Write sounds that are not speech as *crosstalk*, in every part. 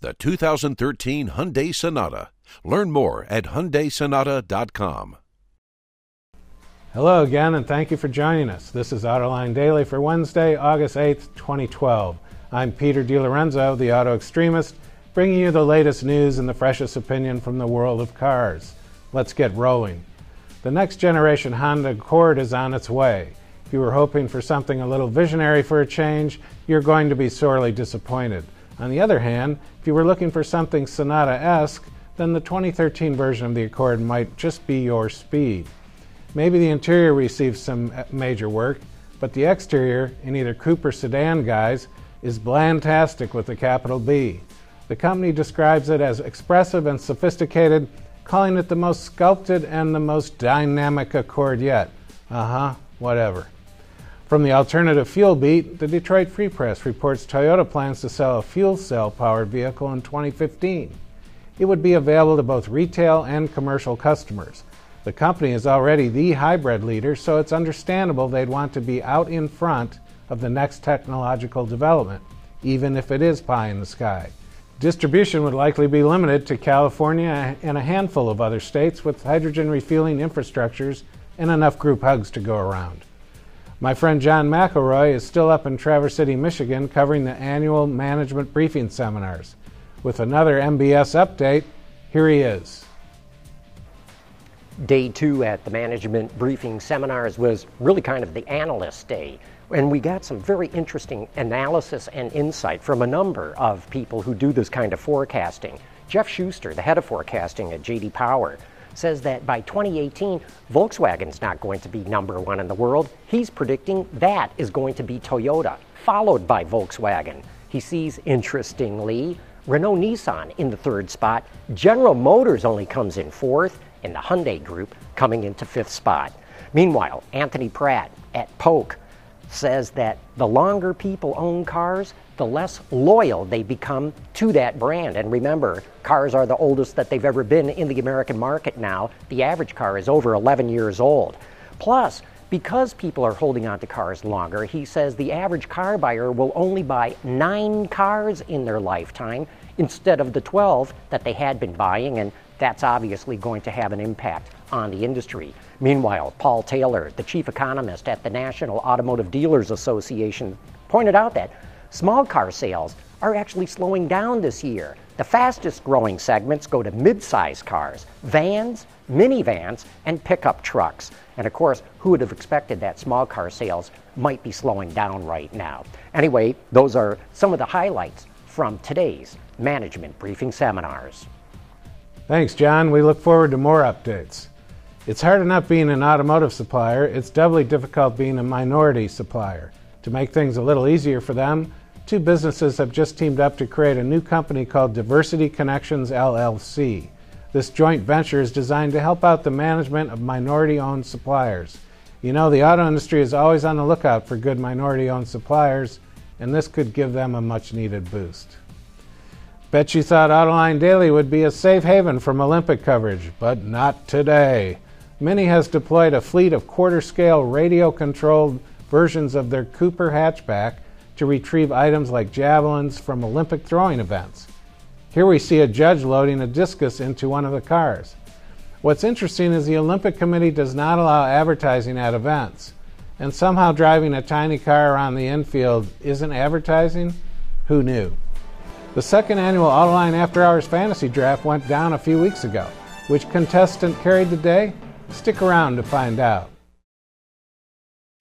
the 2013 Hyundai Sonata. Learn more at hyundaisonata.com. Hello again, and thank you for joining us. This is Autoline Daily for Wednesday, August 8th, 2012. I'm Peter De Lorenzo, the auto extremist, bringing you the latest news and the freshest opinion from the world of cars. Let's get rolling. The next generation Honda Accord is on its way. If you were hoping for something a little visionary for a change, you're going to be sorely disappointed. On the other hand, if you were looking for something Sonata esque, then the 2013 version of the Accord might just be your speed. Maybe the interior receives some uh, major work, but the exterior, in either coupe or sedan guise, is blandtastic with a capital B. The company describes it as expressive and sophisticated, calling it the most sculpted and the most dynamic Accord yet. Uh huh, whatever. From the alternative fuel beat, the Detroit Free Press reports Toyota plans to sell a fuel cell powered vehicle in 2015. It would be available to both retail and commercial customers. The company is already the hybrid leader, so it's understandable they'd want to be out in front of the next technological development, even if it is pie in the sky. Distribution would likely be limited to California and a handful of other states with hydrogen refueling infrastructures and enough group hugs to go around. My friend John McElroy is still up in Traverse City, Michigan, covering the annual management briefing seminars. With another MBS update, here he is. Day two at the management briefing seminars was really kind of the analyst day. And we got some very interesting analysis and insight from a number of people who do this kind of forecasting. Jeff Schuster, the head of forecasting at JD Power, says that by 2018, Volkswagen's not going to be number one in the world. He's predicting that is going to be Toyota, followed by Volkswagen. He sees, interestingly, Renault Nissan in the third spot. General Motors only comes in fourth, and the Hyundai Group coming into fifth spot. Meanwhile, Anthony Pratt at Polk says that the longer people own cars, the less loyal they become to that brand. And remember, cars are the oldest that they've ever been in the American market now. The average car is over 11 years old. Plus, because people are holding on to cars longer, he says the average car buyer will only buy nine cars in their lifetime instead of the 12 that they had been buying, and that's obviously going to have an impact on the industry. Meanwhile, Paul Taylor, the chief economist at the National Automotive Dealers Association, pointed out that small car sales are actually slowing down this year. The fastest growing segments go to mid-size cars, vans, minivans, and pickup trucks. And of course, who would have expected that small car sales might be slowing down right now? Anyway, those are some of the highlights from today's management briefing seminars. Thanks, John. We look forward to more updates. It's hard enough being an automotive supplier, it's doubly difficult being a minority supplier. To make things a little easier for them, two businesses have just teamed up to create a new company called Diversity Connections LLC. This joint venture is designed to help out the management of minority owned suppliers. You know, the auto industry is always on the lookout for good minority owned suppliers, and this could give them a much needed boost. Bet you thought Autoline Daily would be a safe haven from Olympic coverage, but not today. Mini has deployed a fleet of quarter scale radio controlled versions of their Cooper hatchback to retrieve items like javelins from Olympic throwing events. Here we see a judge loading a discus into one of the cars. What's interesting is the Olympic Committee does not allow advertising at events, and somehow driving a tiny car around the infield isn't advertising? Who knew? The second annual Autoline After Hours Fantasy Draft went down a few weeks ago. Which contestant carried the day? Stick around to find out.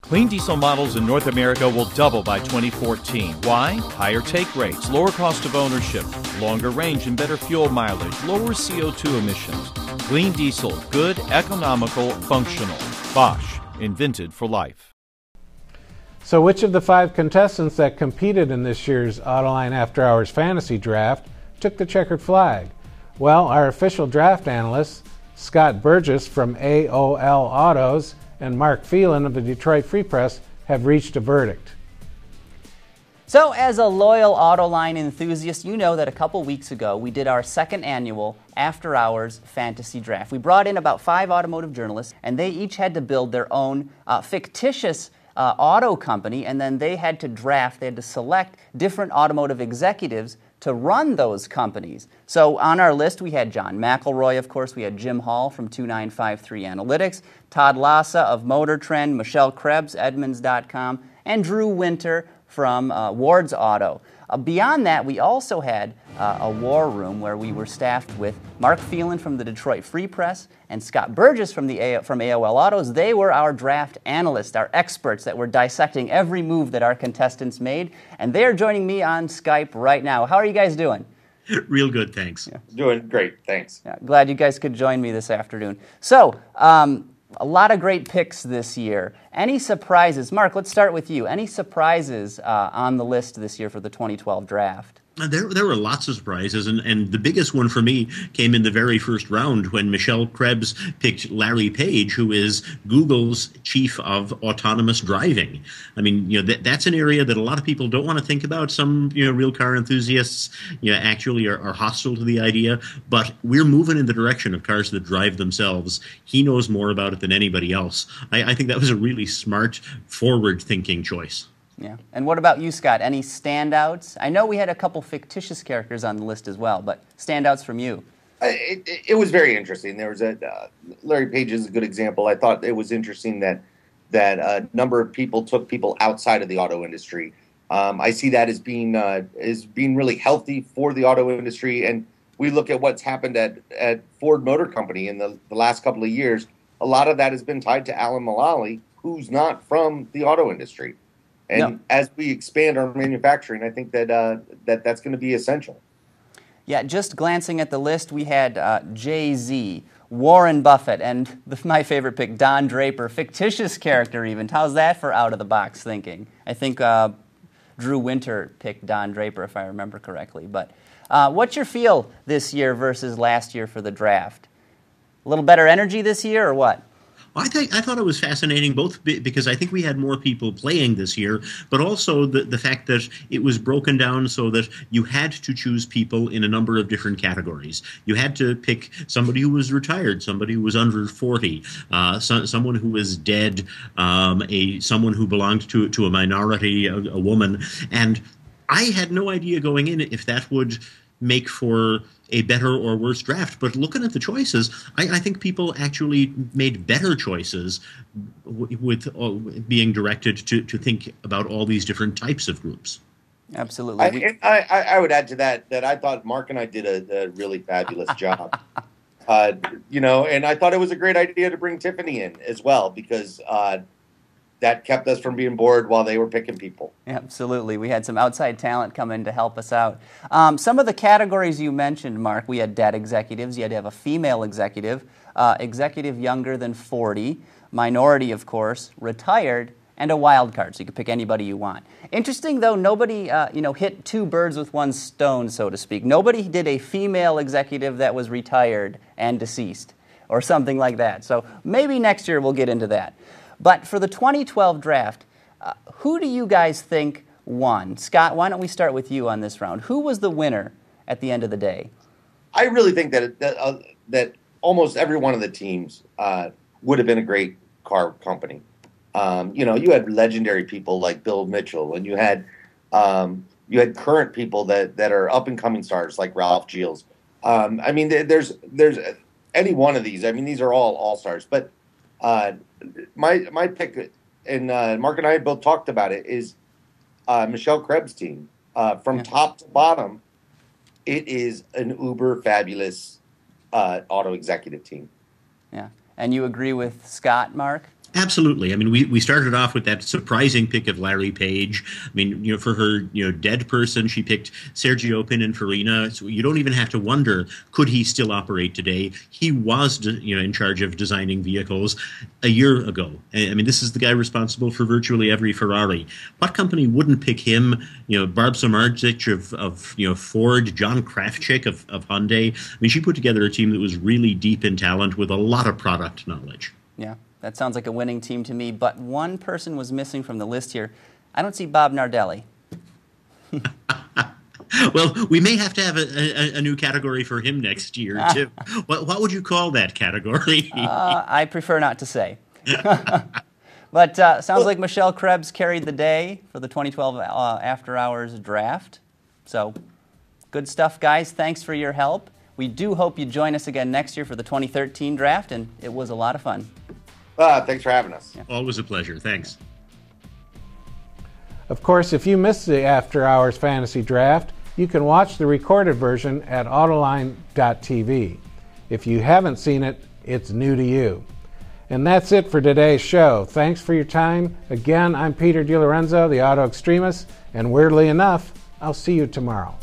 Clean diesel models in North America will double by 2014. Why? Higher take rates, lower cost of ownership, longer range and better fuel mileage, lower CO2 emissions. Clean diesel, good, economical, functional. Bosch, invented for life. So, which of the five contestants that competed in this year's Autoline After Hours Fantasy Draft took the checkered flag? Well, our official draft analyst, Scott Burgess from AOL Autos and Mark Phelan of the Detroit Free Press, have reached a verdict. So, as a loyal Autoline enthusiast, you know that a couple weeks ago we did our second annual After Hours Fantasy Draft. We brought in about five automotive journalists, and they each had to build their own uh, fictitious uh, auto company, and then they had to draft, they had to select different automotive executives to run those companies. So on our list, we had John McElroy, of course, we had Jim Hall from 2953 Analytics, Todd Lassa of Motor Trend, Michelle Krebs, Edmunds.com, and Drew Winter from uh, Ward's Auto. Uh, beyond that, we also had uh, a war room where we were staffed with Mark Phelan from the Detroit Free Press and Scott Burgess from, the A- from AOL Autos. They were our draft analysts, our experts that were dissecting every move that our contestants made. And they are joining me on Skype right now. How are you guys doing? *laughs* Real good, thanks. Yeah. Doing great, thanks. Yeah, glad you guys could join me this afternoon. So, um, a lot of great picks this year. Any surprises? Mark, let's start with you. Any surprises uh, on the list this year for the 2012 draft? Uh, there, there were lots of surprises, and, and the biggest one for me came in the very first round when Michelle Krebs picked Larry Page, who is Google's chief of autonomous driving. I mean, you know, that, that's an area that a lot of people don't want to think about. Some, you know, real car enthusiasts, you know, actually are, are hostile to the idea. But we're moving in the direction of cars that drive themselves. He knows more about it than anybody else. I, I think that was a really smart, forward-thinking choice. Yeah. And what about you, Scott? Any standouts? I know we had a couple fictitious characters on the list as well, but standouts from you. Uh, it, it, was very interesting. There was a uh, Larry Page is a good example. I thought it was interesting that that a number of people took people outside of the auto industry. Um, I see that as being uh, as being really healthy for the auto industry. And we look at what's happened at at Ford Motor Company in the, the last couple of years. A lot of that has been tied to Alan Mulally, who's not from the auto industry. And no. as we expand our manufacturing, I think that uh, that that's going to be essential. Yeah, just glancing at the list, we had uh, Jay Z, Warren Buffett, and the, *laughs* my favorite pick, Don Draper, fictitious character even. How's that for out of the box thinking? I think uh, Drew Winter picked Don Draper, if I remember correctly. But uh, what's your feel this year versus last year for the draft? A little better energy this year, or what? I think I thought it was fascinating both because I think we had more people playing this year, but also the the fact that it was broken down so that you had to choose people in a number of different categories. You had to pick somebody who was retired, somebody who was under forty, uh, so, someone who was dead, um, a someone who belonged to to a minority, a, a woman, and I had no idea going in if that would make for a better or worse draft. But looking at the choices, I, I think people actually made better choices w- with uh, being directed to, to think about all these different types of groups. Absolutely. I, I, I, would add to that that I thought Mark and I did a, a really fabulous *laughs* job. uh, you know, and I thought it was a great idea to bring Tiffany in as well because uh, that kept us from being bored while they were picking people. Absolutely. We had some outside talent come in to help us out. Um, some of the categories you mentioned, Mark, we had dad executives. You had to have a female executive, uh, executive younger than 40, minority, of course, retired, and a wild card. So you could pick anybody you want. Interesting, though, nobody uh, you know, hit two birds with one stone, so to speak. Nobody did a female executive that was retired and deceased or something like that. So maybe next year we'll get into that. But for the 2012 draft, uh, who do you guys think won? Scott, why don't we start with you on this round? Who was the winner at the end of the day? I really think that that, uh, that almost every one of the teams uh, would have been a great car company. Um, you know, you had legendary people like Bill Mitchell, and you had um, you had current people that that are up and coming stars like Ralph Gilles. Um, I mean, there's there's any one of these. I mean, these are all all stars, but uh, my my pick, and uh, Mark and I both talked about it, is uh, Michelle Krebs' team. Uh, from yeah. top to bottom, it is an uber fabulous uh, auto executive team. Yeah, and you agree with Scott, Mark? Absolutely. I mean, we, we started off with that surprising pick of Larry Page. I mean, you know, for her, you know, dead person, she picked Sergio Pininfarina. So you don't even have to wonder, could he still operate today? He was, you know, in charge of designing vehicles a year ago. I mean, this is the guy responsible for virtually every Ferrari. What company wouldn't pick him? You know, Barb Samardzich of, of you know, Ford, John Krafcik of, of Hyundai. I mean, she put together a team that was really deep in talent with a lot of product knowledge. Yeah. That sounds like a winning team to me, but one person was missing from the list here. I don't see Bob Nardelli. *laughs* well, we may have to have a, a, a, new category for him next year, *laughs* too. what, what would you call that category? uh, I prefer not to say. *laughs* but uh, sounds like Michelle Krebs carried the day for the 2012 uh, After Hours draft. So, good stuff, guys. Thanks for your help. We do hope you join us again next year for the 2013 draft, and it was a lot of fun. Uh, thanks for having us. Yeah. Always a pleasure. Thanks. Of course, if you missed the After Hours Fantasy Draft, you can watch the recorded version at Autoline.tv. If you haven't seen it, it's new to you. And that's it for today's show. Thanks for your time. Again, I'm Peter De Lorenzo, the Auto Extremist, and weirdly enough, I'll see you tomorrow.